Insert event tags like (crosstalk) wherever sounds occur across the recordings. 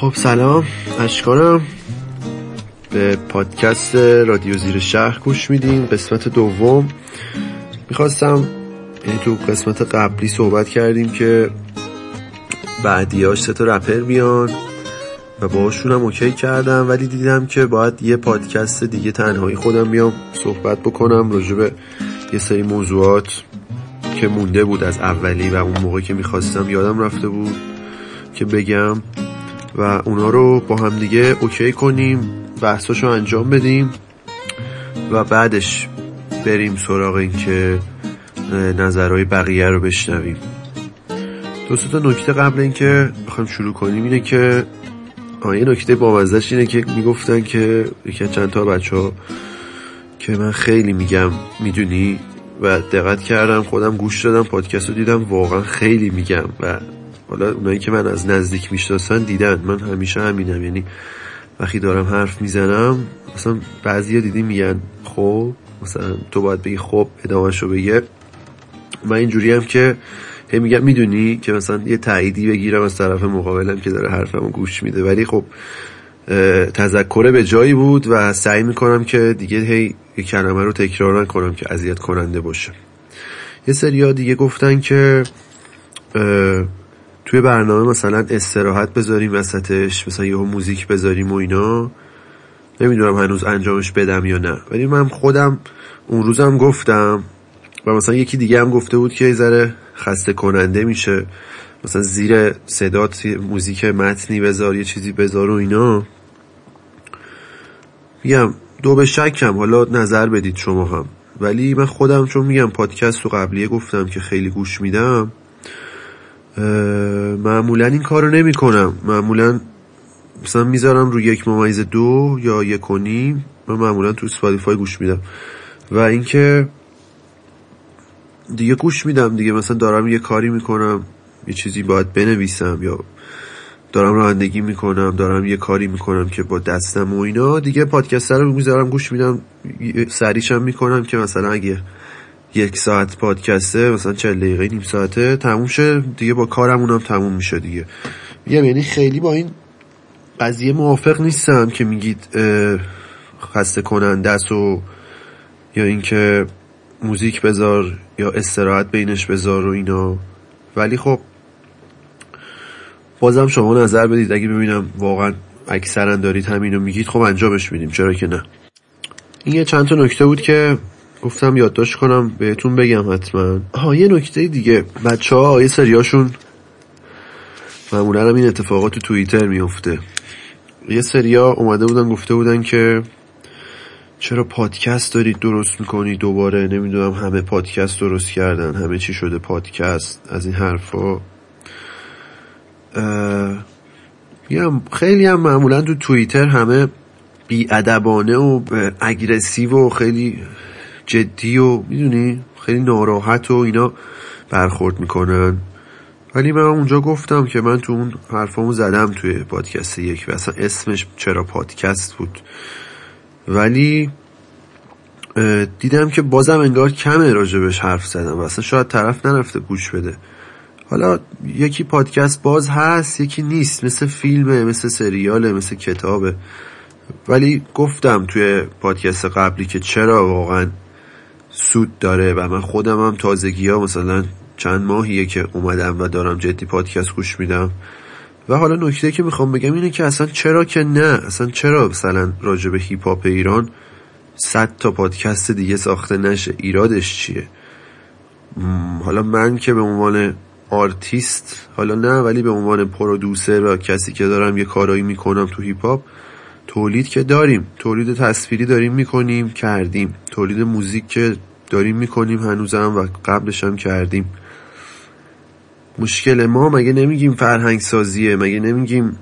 خب سلام. اشکانم به پادکست رادیو زیر شهر گوش میدیم قسمت دوم. می‌خواستم یعنی تو قسمت قبلی صحبت کردیم که بعدیاش سه تا رپر بیان و باشون هم اوکی کردم ولی دیدم که باید یه پادکست دیگه تنهایی خودم بیام صحبت بکنم راجع به یه سری موضوعات که مونده بود از اولی و اون موقع که می‌خواستم یادم رفته بود که بگم. و اونا رو با هم دیگه اوکی کنیم بحثاشو انجام بدیم و بعدش بریم سراغ این که نظرهای بقیه رو بشنویم. دو تا نکته قبل اینکه بخوایم شروع کنیم اینه که یه نکته بامزش اینه که می‌گفتن که یکی چند تا بچه ها که من خیلی میگم می‌دونی و دقت کردم خودم گوش دادم پادکست رو دیدم واقعا خیلی میگم و حالا اونایی که من از نزدیک می‌شناسن دیدن. من همیشه همینم. یعنی وقتی دارم حرف می‌زنم مثلا بعضی دیدی میگن خب مثلا تو باید بگی خب ادامهشو بگه. من اینجوری هم که هی میگم می‌دونی که مثلا یه تاییدی بگیرم از طرف مقابلم که داره حرفمو گوش میده. ولی خب تذکره به جایی بود و سعی می‌کنم که دیگه هی یه کلمه رو تکرار نکنم که اذیت کننده باشه. یه سری دیگه گفتن که توی برنامه مثلا استراحت بذاریم وسطش مثلا یه موزیک بذاریم و اینا. نمی‌دونم هنوز انجامش بدم یا نه. ولی من خودم اون روزم گفتم و مثلا یکی دیگه هم گفته بود که ذره خسته کننده میشه. مثلا زیر صدات موزیک متنی بذار یه چیزی بذار و اینا. میگم دو به شکم حالا نظر بدید شما هم. ولی من خودم چون میگم پادکست رو قبلیه گفتم که خیلی گوش میدم معمولا این کار رو نمی کنم معمولا مثلا می‌ذارم رو یک ممیز دو یا یک و نیم من معمولا تو سپادیفای گوش میدم. و اینکه دیگه گوش میدم دیگه مثلا دارم یه کاری می‌کنم یه چیزی باید بنویسم یا دارم رانندگی می‌کنم دارم یه کاری می‌کنم که با دستم و اینا دیگه پادکست رو می‌ذارم گوش میدم سریشم می‌کنم که مثلا اگه یک ساعت پادکسته مثلا چه دقیقه نیم ساعته تموم شه. دیگه با کارمونم تموم میشه دیگه. میگم یعنی خیلی با این قضیه موافق نیستم که میگید خسته کننده است و یا اینکه موزیک بذار یا استراحت بینش بذار و اینا. ولی خب بازم شما نظر بدید. اگه ببینم واقعا اکثرا دارید همینو میگید خب انجامش میدیم. چرا که نه. این یه چند تا نکته بود که گفتم یادداشت کنم بهتون بگم حتما. ها یه نکته دیگه. بچه ها یه سریاشون معمولا هم این اتفاقات تو توییتر میفته یه سریا اومده بودن گفته بودن که چرا پادکست دارید درست می‌کنید دوباره؟ نمی‌دونم همه پادکست درست کردن همه چی شده پادکست از این حرفا. خیلی هم معمولا تو توییتر همه بیادبانه و اگرسیو و خیلی جدی و می‌دونی خیلی ناراحت و اینا برخورد می‌کنن. ولی من اونجا گفتم که من تو اون حرفامو زدم توی پادکست یک و اصلا اسمش چرا پادکست بود. ولی دیدم که بازم انگار کمه راجبش حرف زدم و اصلا شاید طرف نرفته گوش بده. حالا یکی پادکست باز هست یکی نیست. مثل فیلمه مثل سریاله مثل کتابه. ولی گفتم توی پادکست قبلی که چرا واقعا سود داره و من خودم هم تازگی ها مثلا چند ماهیه که اومدم و دارم جدی پادکست گوش میدم. و حالا نکته که می‌خوام بگم اینه که اصلا چرا که نه؟ اصلا چرا مثلا راجع به هیپ هاپ ایران صد تا پادکست دیگه ساخته نشه؟ ایرادش چیه؟ حالا من که به عنوان آرتیست حالا نه ولی به عنوان producer و کسی که دارم یه کارایی می‌کنم تو hip hop تولید که داریم تولید تصویری داریم می‌کنیم کردیم. تولید موزیک که داریم می‌کنیم هنوزم و قبلش هم کردیم. مشکل ما مگه نمیگیم فرهنگ سازیه مگه نمیگیم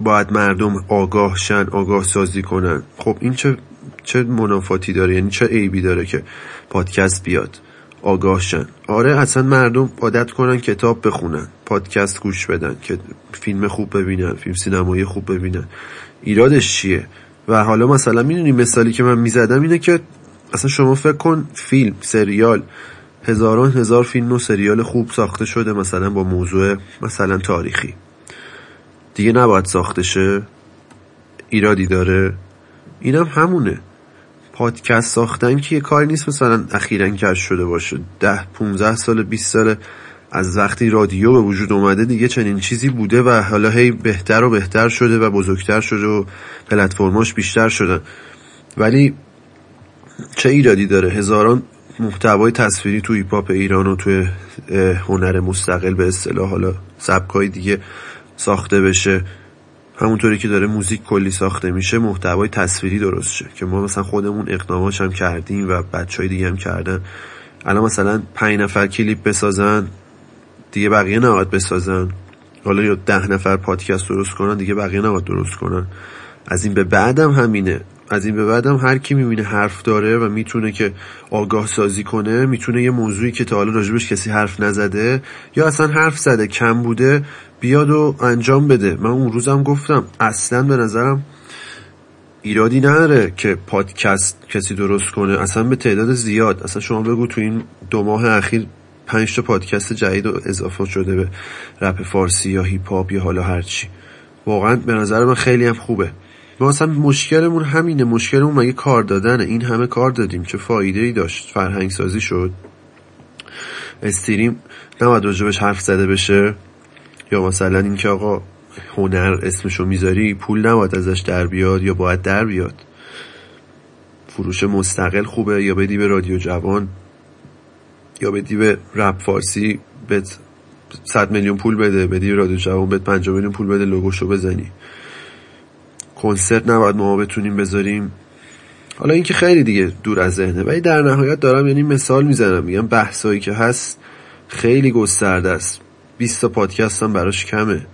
باید مردم آگاه شن آگاه سازی کنن؟ خب این چه چه منافاتی داره؟ یعنی چه عیبی داره که پادکست بیاد؟ آگاه شن. آره اصلا مردم عادت کنن کتاب بخونن پادکست گوش بدن که فیلم خوب ببینن فیلم سینمایی خوب ببینن. ایرادش چیه؟ و حالا مثلا می‌دونی مثالی که من می‌زدم اینه که اصلا شما فکر کن فیلم سریال هزاران هزار فیلم و سریال خوب ساخته شده مثلا با موضوع مثلا تاریخی. دیگه نباید ساخته شه. ایرادی داره. اینم هم همونه. پادکست ساختن که یه کاری نیست مثلا اخیرا کش شده باشه. ده 15 سال 20 سال از وقتی رادیو به وجود اومده دیگه چنین چیزی بوده و حالا هی بهتر و بهتر شده و بزرگتر شده و پلتفرماش بیشتر شدن ولی چه ایرادی داره هزاران محتوای تصویری تو هیپاپ ایران و توی هنر مستقل به اصطلاح حالا سبکای دیگه ساخته بشه؟ همونطوری که داره موزیک کلی ساخته میشه محتوای تصویری درست شه که ما مثلا خودمون اقداماش هم کردیم و بچه های دیگه هم کردن. الان مثلا پنج نفر کلیپ بسازن دیگه بقیه نباید بسازن. حالا یا ده نفر پادکست درست کنن دیگه بقیه نباید درست کنن. از این به بعدم همینه. از این به بعدم هر کی می‌بینه حرف داره و می‌تونه که آگاه سازی کنه می‌تونه یه موضوعی که تا حالا راجبش کسی حرف نزده یا اصلا حرف زده کم بوده بیاد و انجام بده. من اون روزم گفتم اصلا به نظرم ایرادی نداره که پادکست کسی درست کنه. اصلا به تعداد زیاد. اصلا شما بگو تو این دو ماه اخیر پنج تا پادکست جدید اضافه شده به رپ فارسی یا هیپ هاپ یا حالا هرچی واقعا به نظر من خیلی هم خوبه. ما اصلا مشکلمون همینه مشکلمون مگه کار دادنه؟ این همه کار دادیم. چه فایده ای داشت؟ فرهنگ سازی شد. استریم نباید راجبش حرف زده بشه. یا مثلا اینکه آقا هنر اسمشو می‌ذاری پول نباید ازش در بیاد یا باید در بیاد. فروش مستقل خوبه یا بدی به رادیو جوان یا بدی به رپ فارسی به صد میلیون پول بده. بدی رادیو جوان بهت 5 میلیون پول بده. لوگوشو بزنی. کنسرت نباید ما بتونیم بذاریم. حالا اینکه خیلی دیگه دور از ذهنه ولی در نهایت دارم یعنی مثال می‌زنم میگم بحثایی که هست خیلی گسترده است. 20 تا پادکست هم براش کمه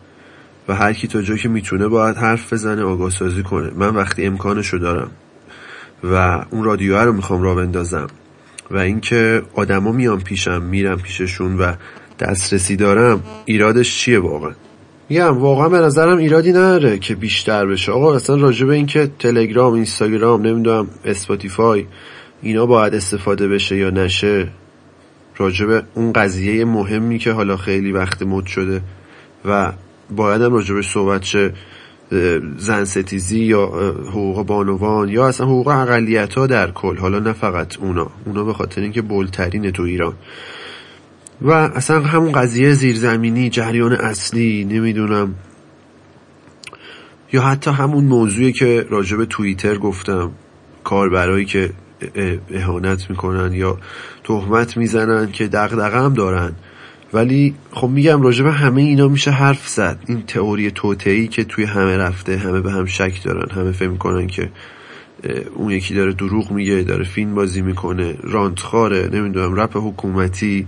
و هر کی تا جایی که می‌تونه باید حرف بزنه آگاه سازی کنه. من وقتی امکانشو دارم و اون رادیو رو می‌خوام را بندازم و اینکه آدما میان پیشم میرم پیششون و دسترسی دارم ایرادش چیه واقعا؟ میگم واقعا به نظرم ایرادی نداره که بیشتر بشه. آقا اصلا راجع به اینکه تلگرام اینستاگرام نمی‌دونم اسپاتیفای اینا باید استفاده بشه یا نشه راجع به اون قضیه مهمی که حالا خیلی وقت مد شده و باید هم راجع صحبت شه زن ستیزی یا حقوق بانوان یا اصلا حقوق اقلیت ها در کل. حالا نه فقط اونا. اونا به خاطر اینکه بولترینه تو ایران. و اصلا همون قضیه زیرزمینی جریان اصلی نمی‌دونم. یا حتی همون موضوعی که راجع به توییتر گفتم کاربرایی که اهانت می‌کنن یا تهمت می‌زنن که دغدغه هم دارن. ولی خب میگم راجع به همه اینا میشه حرف زد. این تئوری توتعی که توی همه رفته همه به هم شک دارن همه فهم می‌کنن که اون یکی داره دروغ میگه داره فیلم بازی می‌کنه رانتخاره نمی‌دونم رپ حکومتی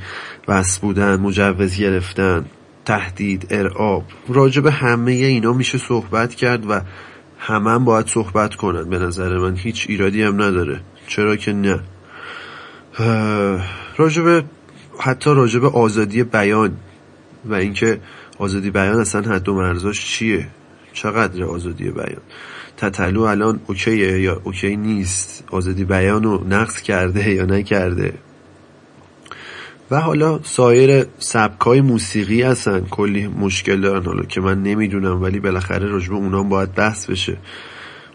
بس بودن مجوز گرفتن تهدید ارعاب. راجع به همه اینا میشه صحبت کرد و همه هم باید صحبت کنن به نظر من. هیچ ایرادی هم نداره. چرا که نه. راجب حتی راجب آزادی بیان و اینکه آزادی بیان اصلا حد و مرزاش چیه؟ چقدر آزادی بیان؟ تطلو الان اوکیه یا اوکی نیست؟ آزادی بیان رو نقص کرده یا نکرده؟ و حالا سایر سبکای موسیقی هستن. کلی مشکل دارن حالا که من نمی‌دونم ولی بالاخره راجب اونا باید بحث بشه.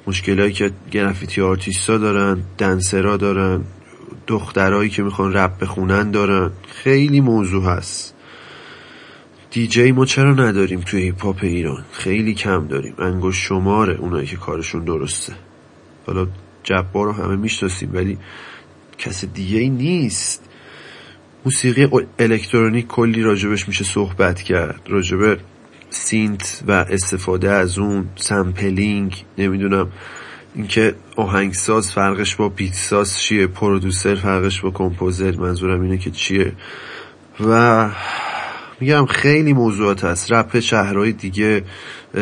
مشکلایی که گرافیتی آرتیستا دارن دنسرا دارن دخترایی که می‌خوان رپ بخونن دارن. خیلی موضوع هست. دیجی ما چرا نداریم توی هیپ ایران؟ خیلی کم داریم. انگوش شماره اونایی که کارشون درسته. حالا جبار رو همه می‌شناسیم ولی کس دیگه ای نیست. موسیقی الکترونیک کلی راجبش میشه صحبت کرد. راجب synth و استفاده از اون sampling نمی‌دونم اینکه آهنگساز فرقش با beat ساز چیه producer فرقش با composer منظورم اینه که چیه. و میگم خیلی موضوعات هست. رپ شهرهای دیگه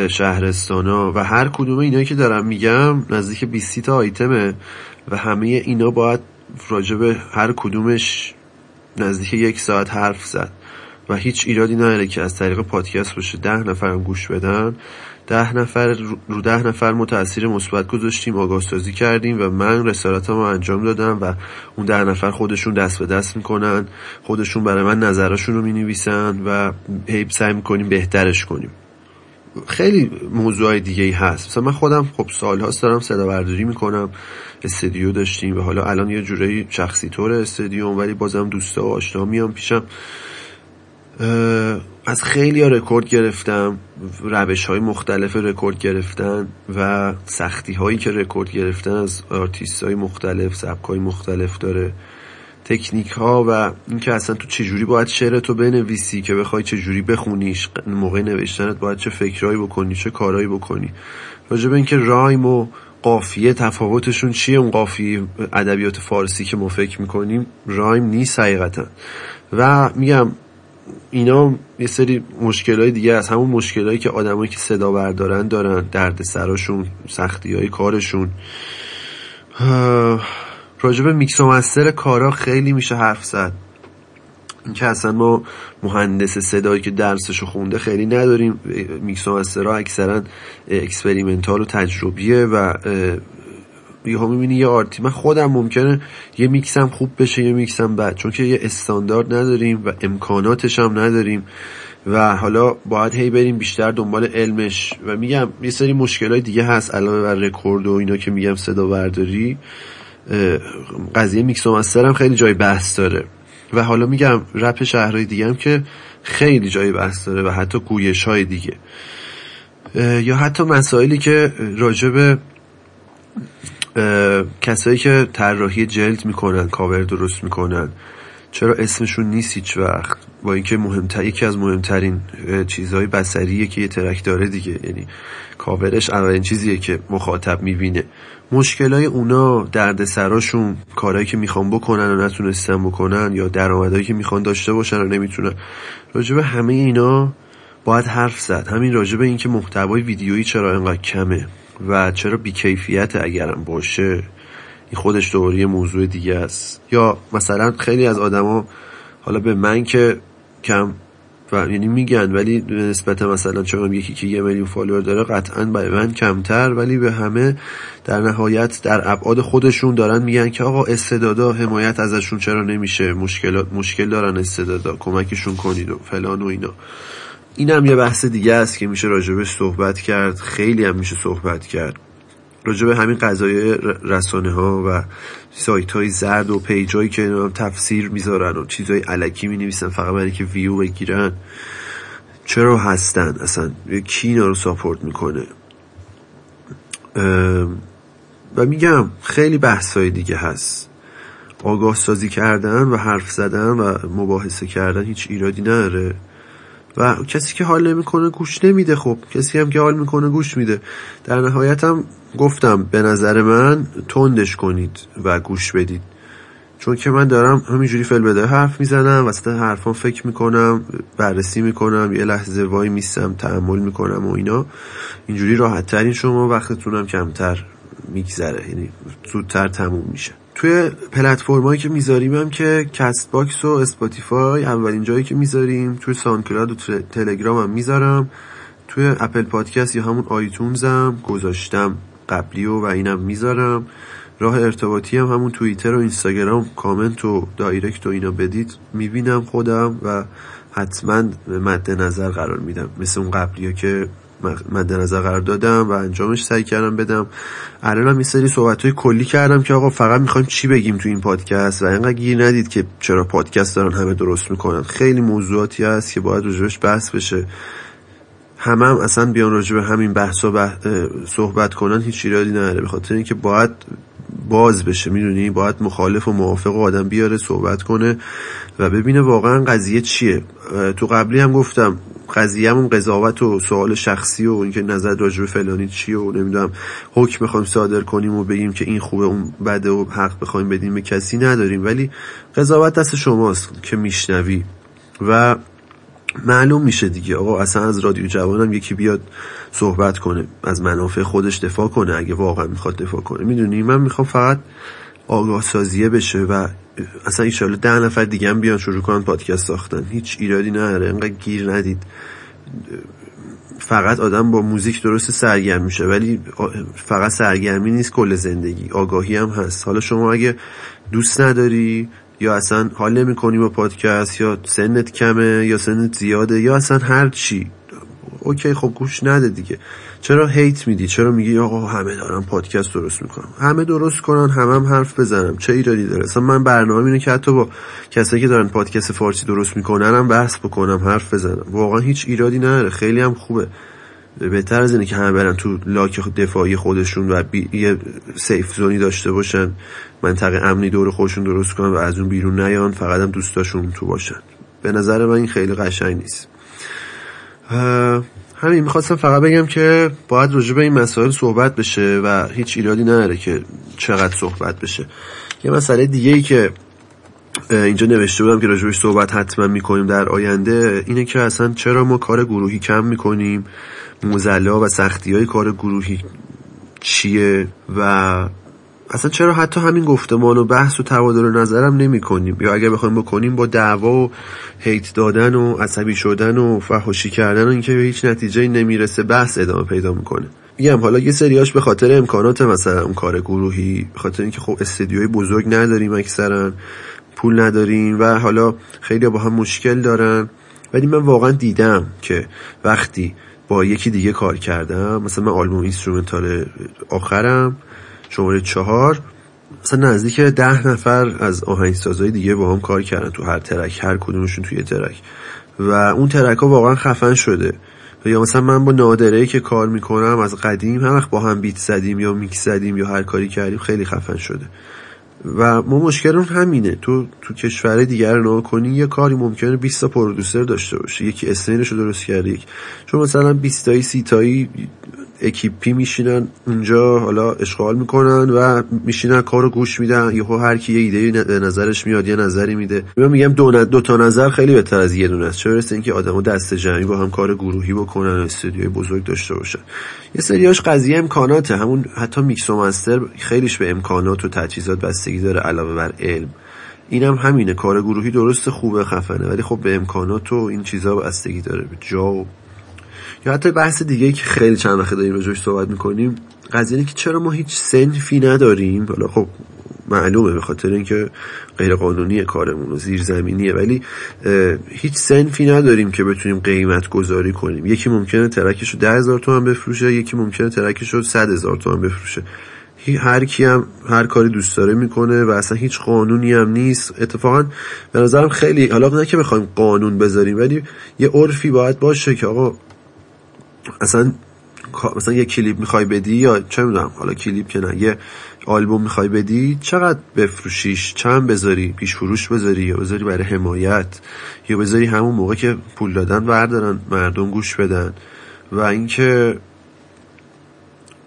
شهرستانا و هر کدوم اینایی که دارم میگم نزدیک 20 تا آیتمه و همه اینا باید راجب هر کدومش نزدیک یک ساعت حرف زد. و هیچ ایرادی نداره که از طریق پادکست باشه. ده نفرم گوش بدن. ده نفر رو ده نفر ما تاثیر مثبت گذاشتیم آگاه سازی کردیم و من رسالتم رو انجام دادم و اون ده نفر خودشون دست به دست می‌کنن خودشون برای من نظرشون رو می‌نویسن و هیپ سعی می‌کنیم بهترش کنیم. خیلی موضوع دیگه ای هست. مثلا من خودم خب سالهاست دارم صدا برداری می‌کنم استدیو داشتیم و حالا الان یه جورایی شخصی طور استدیو ولی بازم دوستا و آشنا میام پیشم. از خیلی رکورد گرفتم روش های مختلف رکورد گرفتن و سختی هایی که رکورد گرفتن از آرتیست های مختلف سبک های مختلف داره. تکنیک ها و اینکه اصلا تو چجوری باید شعر تو بنویسی که بخوای چجوری بخونیش موقع نوشتنت باید چه فکرهایی بکنی چه کارهایی بکنی. راجع به اینکه رایم و قافیه تفاوتشون چیه اون قافیه ادبیات فارسی که ما فکر می‌کنیم رایم نیست حقیقتا. و میگم اینا یه سری های دیگه از همون مشکلایی که آدمایی که صدا بردارن دارن. درد سراشون سختی های کارشون راجب میکس و مستر کارا خیلی میشه حرف زد. اینکه اصلا ما مهندس صدایی که درسشو خونده خیلی نداریم. میکس و ها اکثرا experimental و تجربیه و یهو می‌بینی یه آرتی. من خودم ممکنه یه میکسم خوب بشه یه میکسم بد. چون که یه استاندارد نداریم و امکاناتش هم نداریم. و حالا باید هی بریم بیشتر دنبال علمش. و میگم یه سری مشکلات دیگه هست علاوه بر رکورد و اینا که میگم صدا برداری. قضیه میکس و master هم خیلی جای بحث داره. و حالا میگم رپ شهرهای دیگه هم که خیلی جای بحث داره و حتی گویش های دیگه یا حتی مسائلی که راجب کسایی که طراحی جلد می‌کنن کاور درست می‌کنن. چرا اسمشون نیست هیچ وقت؟ با اینکه مهمتر یکی از مهمترین چیزهای بسریه که یه ترک داره دیگه. یعنی کاورش اولین چیزیه که مخاطب می‌بینه. مشکلای اونا درد سراشون کارهایی که می‌خوان بکنن و نتونستن بکنن یا درآمدهایی که می‌خوان داشته باشن و نمی‌تونن. راجبه همه اینا باید حرف زد. همین راجبه اینکه محتوای ویدیویی چرا اینقدر کمه. و چرا بیکیفیت اگرم باشه؟ این خودش دوباره موضوع دیگه است. یا مثلا خیلی از آدما حالا به من که کم و یعنی میگن ولی نسبت مثلا چون یکی که یه میلیون فالوور داره قطعا برای من کمتر ولی به همه در نهایت در ابعاد خودشون دارن میگن که آقا استعدادا حمایت ازشون چرا نمیشه؟ مشکلات مشکل دارن استعدادا کمکشون کنید و فلان و اینا. این هم یه بحث دیگه است که میشه راجبش صحبت کرد. خیلی هم میشه صحبت کرد. راجب همین قضیه رسانه ها و سایت های زرد و page هایی که تفسیر می‌ذارن و چیزهای الکی می نویسن فقط برای که ویو بگیرن. چرا هستن؟ اصلا کی اینا رو support می‌کنه؟ و میگم خیلی بحث های دیگه هست. آگاه سازی کردن و حرف زدن و مباحثه کردن هیچ ایرادی نداره. و کسی که حال نمی‌کنه گوش نمیده خب کسی هم که حال می‌کنه گوش میده. در نهایت هم گفتم به نظر من تندش کنید و گوش بدید. چون که من دارم همینجوری فی‌البداهه حرف می‌زنم وسط حرفان فکر می‌کنم بررسی می‌کنم یه لحظه وای میستم تحمل می‌کنم و اینا. اینجوری راحت ترین شما وقتتونم کمتر میگذره یعنی زودتر تموم میشه. توی پلتفرمایی که می‌ذاریم هم که کست باکس و اسپاتیفای اولین جایی که می‌ذاریم توی سانکلاد و تلگرام هم می‌ذارم توی اپل پادکست یا همون آیتونز هم گذاشتم قبلی و و اینم می‌ذارم. راه ارتباطی هم همون توییتر و اینستاگرام کامنت و direct و اینا بدید می‌بینم خودم و حتما مد نظر قرار میدم. مثل اون قبلی که مد نظر قرار دادم و انجامش سعی کردم بدم. الان هم این سری صحبت های کلی کردم که آقا فقط می‌خوایم چی بگیم تو این پادکست؟ و اینقدر گیر ندید که چرا پادکست دارن همه درست می‌کنن. خیلی موضوعاتی هست که باید راجبش بحث بشه. همه هم اصلا بیان راجع به همین بحث و صحبت کنن هیچ ایرادی نداره. به خاطر اینکه باید باز بشه می‌دونی؟ باید مخالف و موافق و آدم بیاره صحبت کنه و ببینه واقعا قضیه چیه. تو قبلی هم گفتم قضیه همون قضاوت و سوال شخصی و اینکه نظر راجع به فلانی چیه و نمی‌دونم حکم بخوایم صادر کنیم و بگیم که این خوبه اون بده و حق بخوایم بدیم به کسی نداریم. ولی قضاوت دست شماست که میشنوی و معلوم میشه دیگه. آقا اصلا از رادیو جوانم یکی بیاد صحبت کنه از منافع خودش دفاع کنه اگه واقعا می‌خواد دفاع کنه. می‌دونی؟ من می‌خوام فقط آگاه سازیه بشه و اصلا ایشالا ده نفر دیگه هم بیان شروع کنن پادکست ساختن. هیچ ایرادی نداره. انقدر گیر ندید. فقط آدم با موزیک درست سرگرم میشه. ولی فقط سرگرمی نیست کل زندگی. آگاهی هم هست. حالا شما اگه دوست نداری یا اصلا حال نمی کنی با پادکست یا سنت کمه یا سنت زیاده یا اصلا هر چی اوکی خب گوش نده دیگه. چرا هیت میدی؟ چرا میگی آقا همه دارن پادکست درست می‌کنم همه درست کنن همه هم حرف بزنم چه ایرادی داره؟ اصلا من برنامه اینه که حتی با کسایی که دارن پادکست فارسی درست می‌کنن هم بحث بکنم حرف بزنم. واقعا هیچ ایرادی نداره. خیلی هم خوبه. بهتر از اینه که همه برن تو لاک دفاعی خودشون و یه سیف زونی داشته باشن. منطقه امنی دور خودشون درست کنن و از اون بیرون نیان. فقط هم دوستاشون تو باشن. به نظر من این خیلی قشنگ نیست. همین می‌خواستم فقط بگم که باید راجع به این مسائل صحبت بشه و هیچ ایرادی نداره که چقدر صحبت بشه. یه مسئله دیگه ای که اینجا نوشته بودم که راجبش صحبت حتما می‌کنیم در آینده اینه که اصلا چرا ما کار گروهی کم می‌کنیم؟ موزلا و سختی های کار گروهی چیه و اصلا چرا حتی همین گفتمان و بحث و تبادل نظرم نمی کنیم یا اگر بخوایم بکنیم با دعوا و هیت دادن و عصبی شدن و فحاشی کردن و اینکه به هیچ نتیجه نمی‌رسه بحث ادامه پیدا می‌کنه. میگم حالا یه سریاش به خاطر امکانات مثلا اون کار گروهی به خاطر اینکه خب استدیوی بزرگ نداریم اکثرا پول نداریم و حالا خیلی با هم مشکل دارن. ولی من واقعا دیدم که وقتی با یکی دیگه کار کردم مثلا من آلبوم instrumental آخرم شماره چهار. مثلا نزدیک ده نفر از آهنگسازهای دیگه با هم کار کردن تو هر track هر کدومشون توی track. و اون track ها واقعا خفن شده. یا مثلا من با نادره که کار می‌کنم از قدیم هم وقت با هم beat زدیم یا میکس زدیم یا هر کاری کردیم خیلی خفن شده. و ما مشکلمون همینه. تو تو کشور دیگر رو کنی یه کاری ممکنه 20 تا producer داشته باشه. یکی snare ش رو درست کرده یک چون مثلا 20 تایی 30 تایی اکیپی میشینن اونجا حالا اشغال می‌کنن و میشینن کارو گوش میدن. یهو هر کی یه ایده به نظرش میاد یه نظری میده. من میگم دو, دو تا نظر خیلی بهتر از یه دونه است. چه برسه اینکه آدمو دست جمعی با هم کار گروهی بکنن استودیوی بزرگ داشته باشن. یه سریاش قضیه امکاناته. همون حتی میکس و master خیلیش به امکانات و تجهیزات بستگی داره علاوه بر علم. اینم هم همینه. کار گروهی درست خوبه خفنه. ولی خب به امکانات و این چیزا بستگی داره. به جا و یا حتی بحث دیگه که خیلی چند وقت داریم راجعش صحبت می‌کنیم قضیه که چرا ما هیچ سنفی نداریم؟ حالا خب معلومه به خاطر اینکه غیر قانونی کارمون و زیر زمینیه ولی هیچ سنفی نداریم که بتونیم قیمت گذاری کنیم. یکی ممکنه ترکش رو ده هزار تومن بفروشه یکی ممکنه ترکش رو صد هزار تومن بفروشه. هر کی هم هر کاری دوست داره می‌کنه و اصلا هیچ قانونی هم نیست. اتفاقا به نظرم خیلی حالا نه که بخوایم قانون بذاریم ولی یه عرفی باید باشه که آقا اصلا مثلا یه کلیپ می‌خوای بدی یا چه می‌دونم حالا کلیپ که نه یه آلبوم می‌خوای بدی چقدر بفروشیش؟ چند بذاری؟ پیش فروش بذاری یا بذاری برای حمایت؟ یا بذاری همون موقع که پول دادن بردارن مردم گوش بدن؟ و اینکه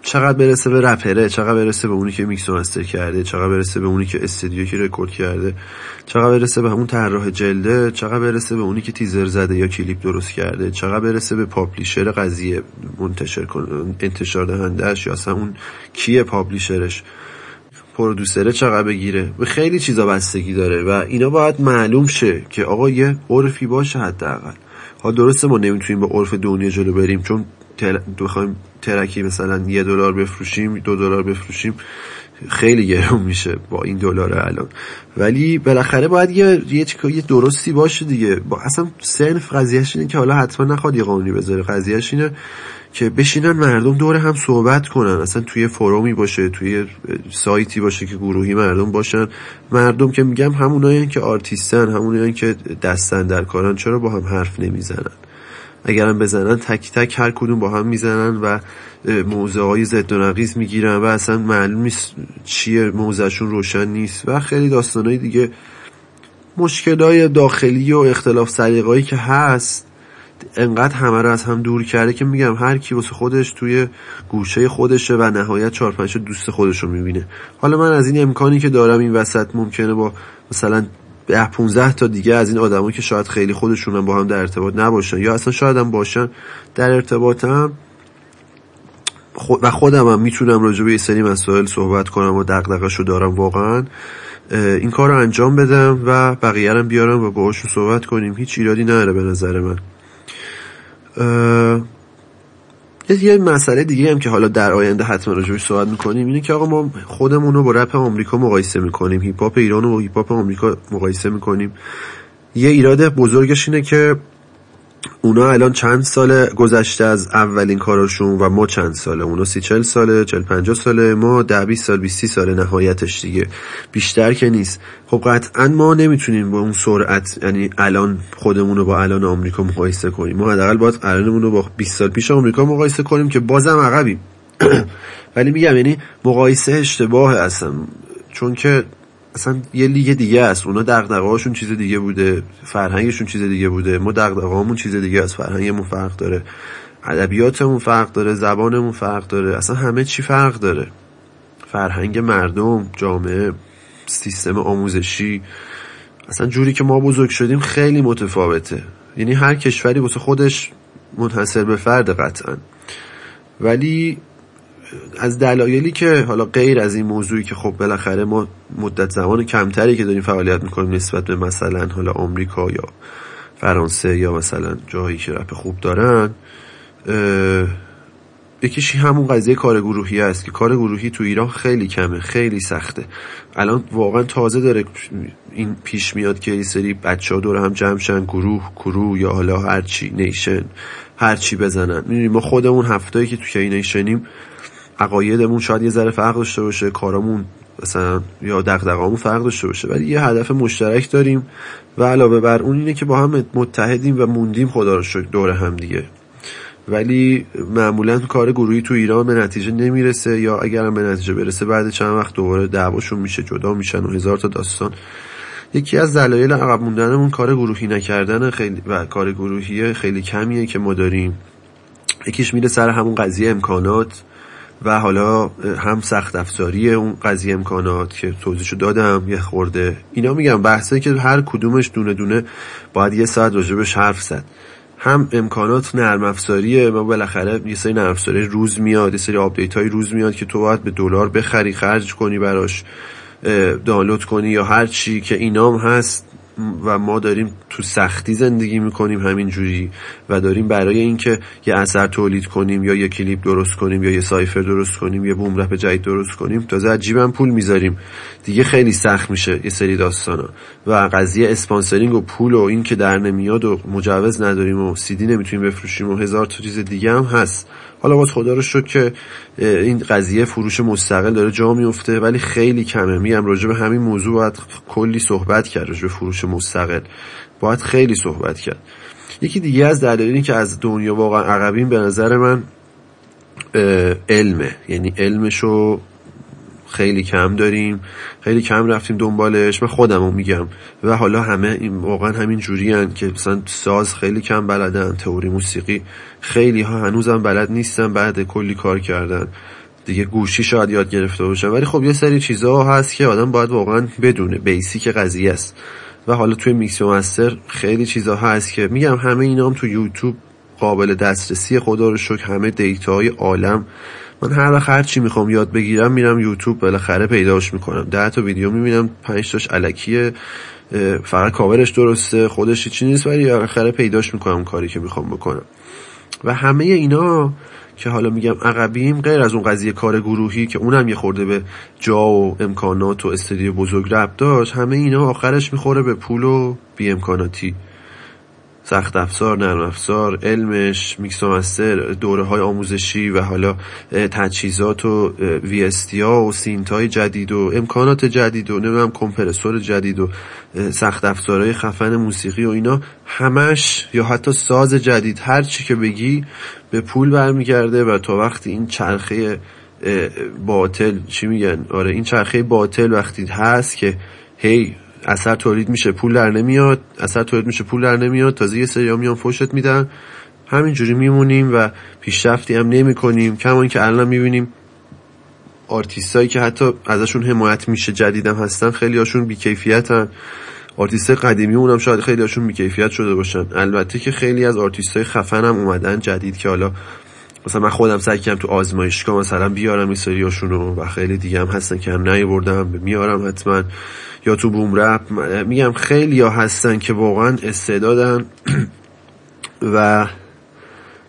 چقدر برسه به رپره چقدر برسه به اونی که میکس و master کرده چقدر برسه به اونی که استودیو که رکورد کرده چقدر برسه به همون طراح جلده چقدر برسه به اونی که تیزر زده یا کلیپ درست کرده چقدر برسه به پابلیشر قضیه منتشر انتشار دهندهش یا اصلا اون کیه پابلیشرش پرودوسره چقدر بگیره به خیلی چیزا بستگی داره و اینا باید معلوم شه که آقا یه عرفی باشه حداقل. ها درسته ما نمی‌تونیم به عرف دنیا جلو بریم چون بخوایم ترکی مثلا یه دلار بفروشیم دو دلار بفروشیم خیلی گرون میشه با این دلار الان. ولی بالاخره باید یه یه درستی باشه دیگه. با اصلا سنف قضیهش اینه که حالا حتما نخواد یه قانونی بذاره. قضیهش اینه که بشینن مردم دور هم صحبت کنن. اصلا توی فرومی باشه توی سایتی باشه که گروهی مردم باشن. مردم که میگم همونایی که آرتیستن همونایی که دستن در کارن چرا با هم حرف نمی‌زنن؟ اگرم بزنن تک تک هر کدوم با هم می‌زنن و موزه های زد و نقیز می‌گیرن و اصلا معلوم نیست چیه موزهشون روشن نیست و خیلی داستانهای دیگه. مشکل های داخلی و اختلاف سلیقه‌ای که هست انقدر همه رو از هم دور کرده که میگم هر کی واسه خودش توی گوشه خودشه و نهایت چهار پنج دوست خودش رو می‌بینه. حالا من از این امکانی که دارم این وسط ممکنه با مثلا ده 15 تا دیگه از این آدما که شاید خیلی خودشون با هم در ارتباط نباشن یا اصلا شاید هم باشن در ارتباطم و خودم هم می‌تونم راجع به سری مسائل صحبت کنم و دغدغه‌ش رو دارم واقعا این کار رو انجام بدم و بقیه هم بیارم و باهاشون صحبت کنیم. هیچ ایرادی نداره به نظر من. یه مسئله دیگه هم که حالا در آینده حتما راجع بهش صحبت می‌کنیم. اینه که آقا ما خودمون رو با رپ آمریکا مقایسه می‌کنیم. هیپ هاپ ایران و هیپ هاپ آمریکا مقایسه می‌کنیم. یه ایراد بزرگش اینه که اونا الان چند سال گذشته از اولین کاراشون و ما چند ساله؟ اونا سی چل ساله چل پنجاه ساله ما ده بیست سال بیستی ساله نهایتش دیگه. بیشتر که نیست. خب قطعا ما نمی‌تونیم با اون سرعت یعنی الان خودمون رو با الان آمریکا مقایسه کنیم. ما حداقل باید الانمون رو با 20 سال پیش آمریکا مقایسه کنیم که بازم عقبیم. (clears throat) ولی میگم یعنی مقایسه اشتباه اصلا. چون که اصلا یه لیگ دیگه است. اونا دغدغه‌هاشون چیز دیگه بوده فرهنگشون چیز دیگه بوده. ما دغدغه‌هامون چیز دیگه از فرهنگمون فرق داره. ادبیاتمون فرق داره. زبانمون فرق داره. اصلا همه چی فرق داره. فرهنگ مردم جامعه سیستم آموزشی. اصلا جوری که ما بزرگ شدیم خیلی متفاوته. یعنی هر کشوری واسه خودش منحصر به فرد قطعا. ولی از دلایلی که حالا غیر از این موضوعی که خب بالاخره ما مدت زمان کمتری که داریم فعالیت می‌کنیم نسبت به مثلا حالا آمریکا یا فرانسه یا مثلا جایی که رپ خوب دارن یکیشی همون قضیه کار گروهی است که کار گروهی تو ایران خیلی کمه خیلی سخته. الان واقعا تازه داره این پیش میاد که یه سری بچه ها دور هم جمع شن گروه گروه یا حالا هرچی نیشن هرچی بزنن. می‌دونی ما خودمون هفتایی که تو کی نیشنیم عقایدمون شاید یه ذره فرق داشته باشه کارامون مثلا یا دغدغه‌مون فرق داشته باشه ولی یه هدف مشترک داریم و علاوه بر اون اینه که با هم متحدیم و موندیم خدا رو شکر دور هم دیگه. ولی معمولا کار گروهی تو ایران به نتیجه نمی‌رسه یا اگرم به نتیجه برسه بعد چند وقت دوباره دعواشون میشه جدا میشن و هزار تا داستان. یکی از دلایل عقب موندنمون کار گروهی نکردن خیلی و کار گروهی خیلی کمیه که ما داریم. یکیش میره سر همون قضیه امکانات. و حالا هم سخت افزاری اون قضیه امکانات که توضیحشو دادم یه خورده اینا میگم بحثه که هر کدومش دونه دونه باید یه ساعت راجع بهش حرف زد. هم امکانات نرم افزاریه ما بالاخره یه سری نرم افزاری روز میاد یه سری update های روز میاد که تو باید به دلار بخری خرج کنی براش دانلود کنی یا هر چی که اینام هست و ما داریم تو سختی زندگی می‌کنیم همینجوری و داریم برای اینکه یه اثر تولید کنیم یا یه کلیپ درست کنیم یا یه cypher درست کنیم یا بوم رپ جدید درست کنیم تازه عجیبم پول می‌ذاریم. دیگه خیلی سخت میشه یه سری داستانا. و قضیه sponsoring و پول و این که در نمیاد و مجوز نداریم و سیدی نمی‌تونیم بفروشیم و هزار تا چیز دیگه هم هست. حالا باز خدا رو شکر که این قضیه فروش مستقل داره جا میفته ولی خیلی کمه. میگم راجع به همین موضوع باید کلی صحبت کرد راجع به فروش مستقل. باید خیلی صحبت کرد. یکی دیگه از دلایلی که از دنیا واقعا عقبین به نظر من علمه. یعنی علمشو خیلی کم داریم خیلی کم رفتیم دنبالش. من خودمو میگم. و حالا همه این واقعا همین جوری که مثلا ساز خیلی کم بلدن تئوری موسیقی خیلی ها هنوزم بلد نیستن بعد کلی کار کردن. دیگه گوشی شاید یاد گرفته باشن ولی خب یه سری چیزها هست که آدم باید واقعا بدونه. بیسیک قضیه است. و حالا توی میکس و مستر خیلی چیزها هست که میگم همه اینا هم تو یوتیوب قابل دسترسی خدا رو شکر. همه دیتاهای عالم من هر وقت هر چی می‌خوام یاد بگیرم میرم یوتیوب بالاخره پیداش می‌کنم. ده تا ویدیو می‌بینم پنج تاش الکیه فقط کاورش درسته خودش چی نیست ولی بالاخره پیداش می‌کنم کاری که می‌خوام بکنم. و همه اینا که حالا میگم عقبیم غیر از اون قضیه کار گروهی که اونم یه خورده به جا و امکانات و استدیو بزرگ ربط داشت همه اینا آخرش می‌خوره به پول و بی امکاناتی سخت افزار نرم افزار علمش mix master دوره های آموزشی و حالا تجهیزات و VST ها و synth های جدید و امکانات جدید و نمی‌دونم compressor جدید و سخت افزارهای خفن موسیقی و اینا همش یا حتی ساز جدید هر چی که بگی به پول برمیگرده و تا وقتی این چرخه باطل چی میگن؟ آره این چرخه باطل وقتی هست که هی اثر تولید میشه پول در نمیاد اثر تولید میشه پول در نمیاد. تازه یه سری میان فوشت میدن. همینجوری میمونیم و پیشرفتی هم نمی کنیم کما اینکه الان می‌بینیم آرتیستایی که حتی ازشون حمایت میشه جدیدم هستن خیلی هاشون بیکیفیتن. آرتیست قدیمی اونم شاید خیلی هاشون بیکیفیت شده باشن. البته که خیلی از آرتیستای خفن هم اومدن جدید که حالا مثلا من خودم سعی کردم تو آزمایشگاه مثلا بیارم این سریاشونو و خیلی دیگه هم هستن که هم نیاوردم میارم حتما. یا تو بوم رپ میگم خیلی ها هستن که واقعا استعدادن (clears throat) و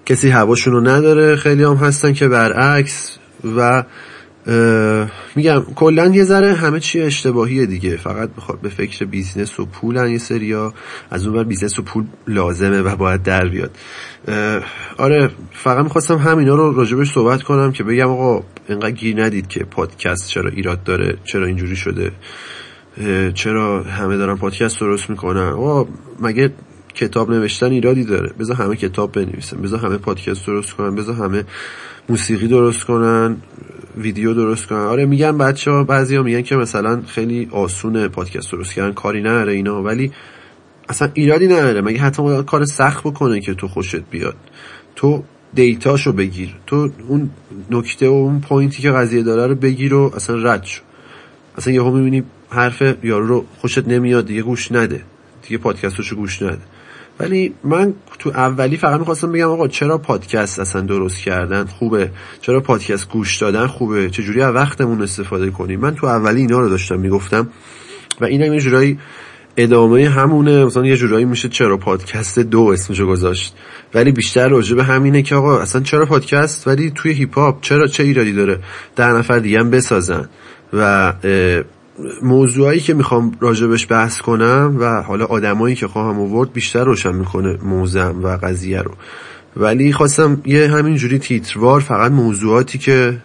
کسی هواشونو نداره. خیلی هم هستن که برعکس و میگم کلا یه ذره همه چی اشتباهیه دیگه. فقط بخواد به فکر business و پولن یه سریا از اون بر business و پول لازمه و باید در بیاد. آره فقط می‌خواستم همینا رو راجبش صحبت کنم که بگم آقا اینقدر گیر ندید که پادکست چرا ایراد داره چرا اینجوری شده چرا همه دارن پادکست درست می‌کنن. آقا مگه کتاب نوشتن ایرادی داره؟ بذار همه کتاب بنویسن بذار همه پادکست درست کنن بذار همه موسیقی درست کنن. ویدیو درست کنن. آره میگن بچه ها بعضی ها میگن که مثلا خیلی آسونه پادکست درست کردن کاری نداره اینا ولی اصلا ایرادی نداره. مگه حتی کار سخت بکنه که تو خوشت بیاد؟ تو data شو بگیر. تو اون نکته و اون point ی که قضیه داره رو بگیر و اصلا رد شو. اصلا یهو می‌بینی حرف یارو رو خوشت نمیاد دیگه گوش نده. دیگه پادکستشو گوش نده. ولی من تو اولی فقط می‌خواستم بگم آقا چرا پادکست اصلا درست کردن؟ خوبه. چرا پادکست گوش دادن؟ خوبه. چجوری از وقتمون استفاده کنیم؟ من تو اولی اینا رو داشتم می‌گفتم و این یه جورایی ادامه همونه. مثلا یه جورایی میشه چرا پادکست دو اسمشو گذاشت. ولی بیشتر راجع به همینه که آقا اصلا چرا پادکست؟ ولی توی هیپ هاپ چرا چه ایرادی داره؟ در نفر دیگه هم بسازن. و موضوعایی که می‌خوام راجبش بحث کنم و حالا آدمایی که خواهم آورد بیشتر روشن می‌کنه موزم و قضیه رو. ولی خواستم یه همینجوری تیتروار فقط موضوعاتی که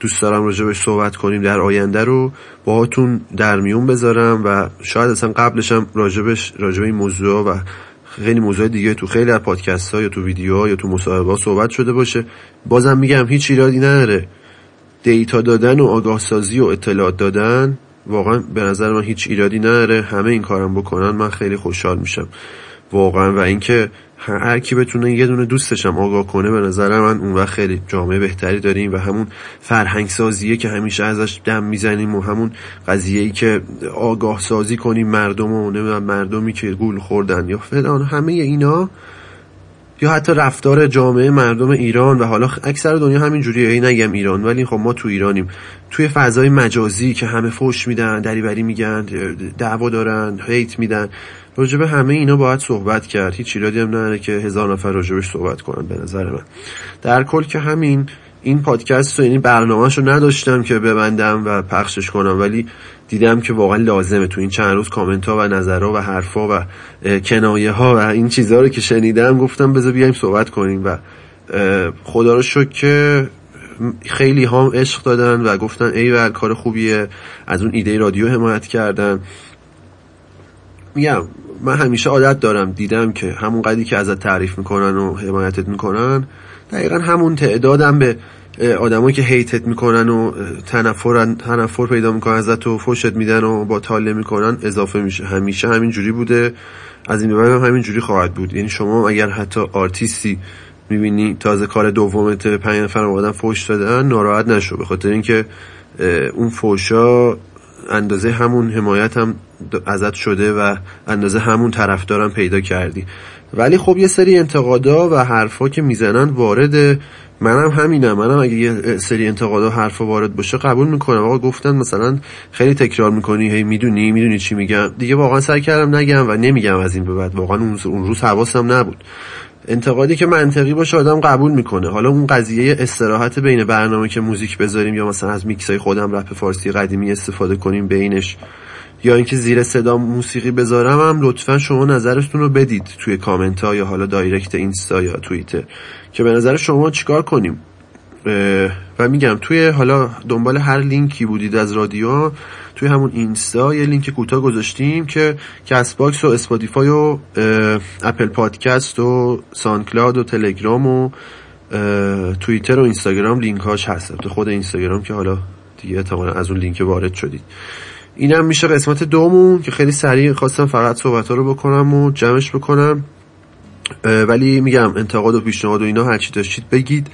دوست دارم راجبش صحبت کنیم در آینده رو باهاتون در میون بذارم و شاید اصلا قبلشم راجبش راجب این موضوع و خیلی موضوع دیگه تو خیلی از پادکست ها یا تو ویدیوها یا تو مصاحبه صحبت شده باشه. بازم میگم هیچ ایرادی نداره. دیتا دادن و آگاه سازی و اطلاعات دادن واقعا به نظر من هیچ ایرادی نداره. همه این کارم بکنن من خیلی خوشحال میشم. واقعا و اینکه هر کی بتونه یه دونه دوستشم آگاه کنه به نظر من اون وقت خیلی جامعه بهتری داریم و همون فرهنگ سازیه که همیشه ازش دم می‌زنیم و همون قضیه ای که آگاه سازی کنیم مردم و نمی‌دونم مردمی که گول خوردن یا فلان همه اینا یا حتی رفتار جامعه مردم ایران و حالا اکثر دنیا همین جوریه. ای نگم ایران ولی خب ما تو ایرانیم. توی فضای مجازی که همه فوش میدن دریوری میگن دعوا دارن هیت میدن راجبه همه اینا باید صحبت کرد. هیچ ایرادی هم نداره که هزار نفر راجبش صحبت کنن به نظر من. در کل که همین این پادکست و یعنی برنامهش رو نداشتم که ببندم و پخشش کنم ولی دیدم که واقعا لازمه تو این چند روز کامنت ها و نظرها و حرفا و کنایه ها و این چیزها رو که شنیدم گفتم بذار بیایم صحبت کنیم و خدا رو شکر که خیلی هم عشق دادن و گفتن ای کار خوبیه. از اون ایده رادیو حمایت کردن. میگم من همیشه عادت دارم دیدم که همون قدری که ازت تعریف می‌کنن و حمایتت می‌کنن دقیقا همون تعدادم به آدمایی که هیتت می‌کنن و تنفر تنفر پیدا می‌کنن ازت و فوشت میدن و با تاله می‌کنن اضافه میشه. همیشه همین جوری بوده. از این هم همین جوری خواهد بود. یعنی شما اگر حتی آرتیستی می‌بینی تازه کار دومت پنج نفر آدم فوش دادن ناراحت نشو. به خاطر اینکه اون فوشا اندازه همون حمایت هم ازت شده و اندازه همون طرفدارم پیدا کردی. ولی خب یه سری انتقادا و حرفا که می‌زنن وارد منم همینم. منم اگه یه سری انتقادا حرفا وارد باشه قبول می‌کنم. آقا گفتن مثلا خیلی تکرار می‌کنی. هی می‌دونی می‌دونی چی میگم. دیگه واقعا سعی کردم نگم و نمیگم از این به بعد. واقعا اون روز حواسم نبود. انتقادی که منطقی باشه آدم قبول می‌کنه. حالا اون قضیه استراحت بین برنامه که موزیک بذاریم یا مثلا از میکسای خودم رپ فارسی قدیمی استفاده کنیم بینش. یا اینکه زیر صدا موسیقی بذارم هم لطفا شما نظرتون رو بدید توی کامنت ها یا حالا direct اینستا یا توییتر. که به نظر شما چیکار کنیم؟ و میگم توی حالا دنبال هر لینکی بودید از رادیو توی همون اینستا یه لینک کوتاه گذاشتیم که Castbox و Spotify و Apple Podcast و SoundCloud و تلگرام و توییتر و اینستاگرام لینک هاش هست خود اینستاگرام که حالا دیگه احتمالا از اون لینک وارد شدید. اینم میشه قسمت دومون که خیلی سریع خواستم فقط صحبت ها رو بکنم و جمعش بکنم. ولی میگم انتقاد و پیشنهاد و اینا هرچی داشتید بگید.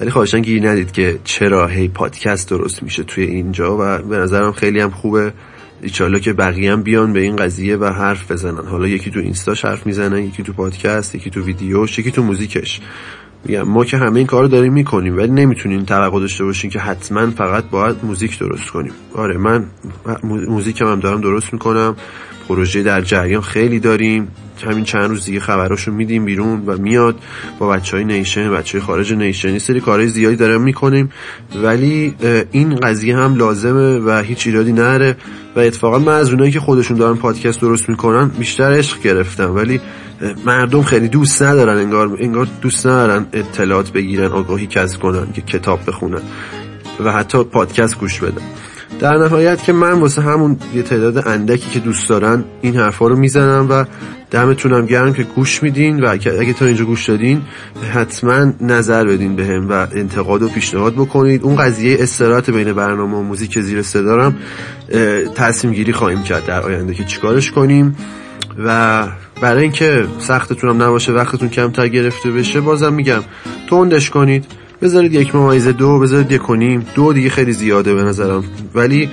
ولی خواهشان گیر ندید که چرا هی پادکست درست میشه توی اینجا و به نظرم خیلی هم خوبه. ایچالا که بقیه هم بیان به این قضیه و حرف بزنن. حالا یکی تو اینستاش حرف می‌زنن یکی تو پادکست یکی تو ویدیوش یکی تو موزیکش. میگم ما که همه این کار رو داریم می‌کنیم ولی نمی‌تونیم توقع داشته باشیم که حتما فقط باید موزیک درست کنیم. آره من موزیکم هم دارم درست می‌کنم پروژه در جریان خیلی داریم. همین چند روز دیگه خبراشو میدیم بیرون و میاد با بچه های نیشن بچه های خارج نیشن. سری کارهای زیادی داریم می‌کنیم ولی این قضیه هم لازمه و هیچ ایرادی نره. و اتفاقا من از اونایی که خودشون دارن پادکست درست می‌کنن بیشتر عشق گرفتم. ولی مردم خیلی دوست ندارن انگار انگار دوست ندارن اطلاعات بگیرن آگاهی کسب کنن که کتاب بخونن و حتی پادکست گوش بدن. در نهایت که من واسه همون یه تعداد اندکی که دوست دارن این حرفا رو می‌زنم و دمتونم گرم که گوش میدین و اگه تا اینجا گوش دادین حتما نظر بدین بهم به و انتقاد و پیشنهاد بکنید. اون قضیه استراحت بین برنامه و موزیک زیر صدارم تصمیم گیری خواهیم کرد در آینده که چیکارش کنیم و برای اینکه سختتونم نباشه وقتتون کمتر گرفته بشه بازم میگم توندش کنید. بذارید یک ممیزه دو بذارید یک کنیم دو دیگه خیلی زیاده به نظرم. ولی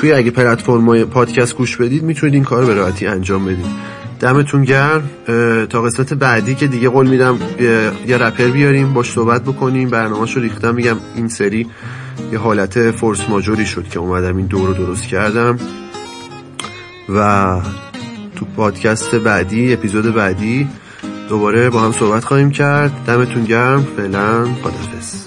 توی اگه پلتفرم پادکست گوش بدید می‌تونید این کار به راحتی انجام بدید. دمتون گرم. تا قسمت بعدی که دیگه قول میدم یه رپر بیاریم باش صحبت بکنیم. برنامه‌شو ریختم میگم این سری یه حالت فورس ماجوری شد که اومدم این دور رو درست کردم. و تو پادکست بعدی اپیزود بعدی دوباره با هم صحبت خواهیم کرد. دمتون گرم. فعلا خدافز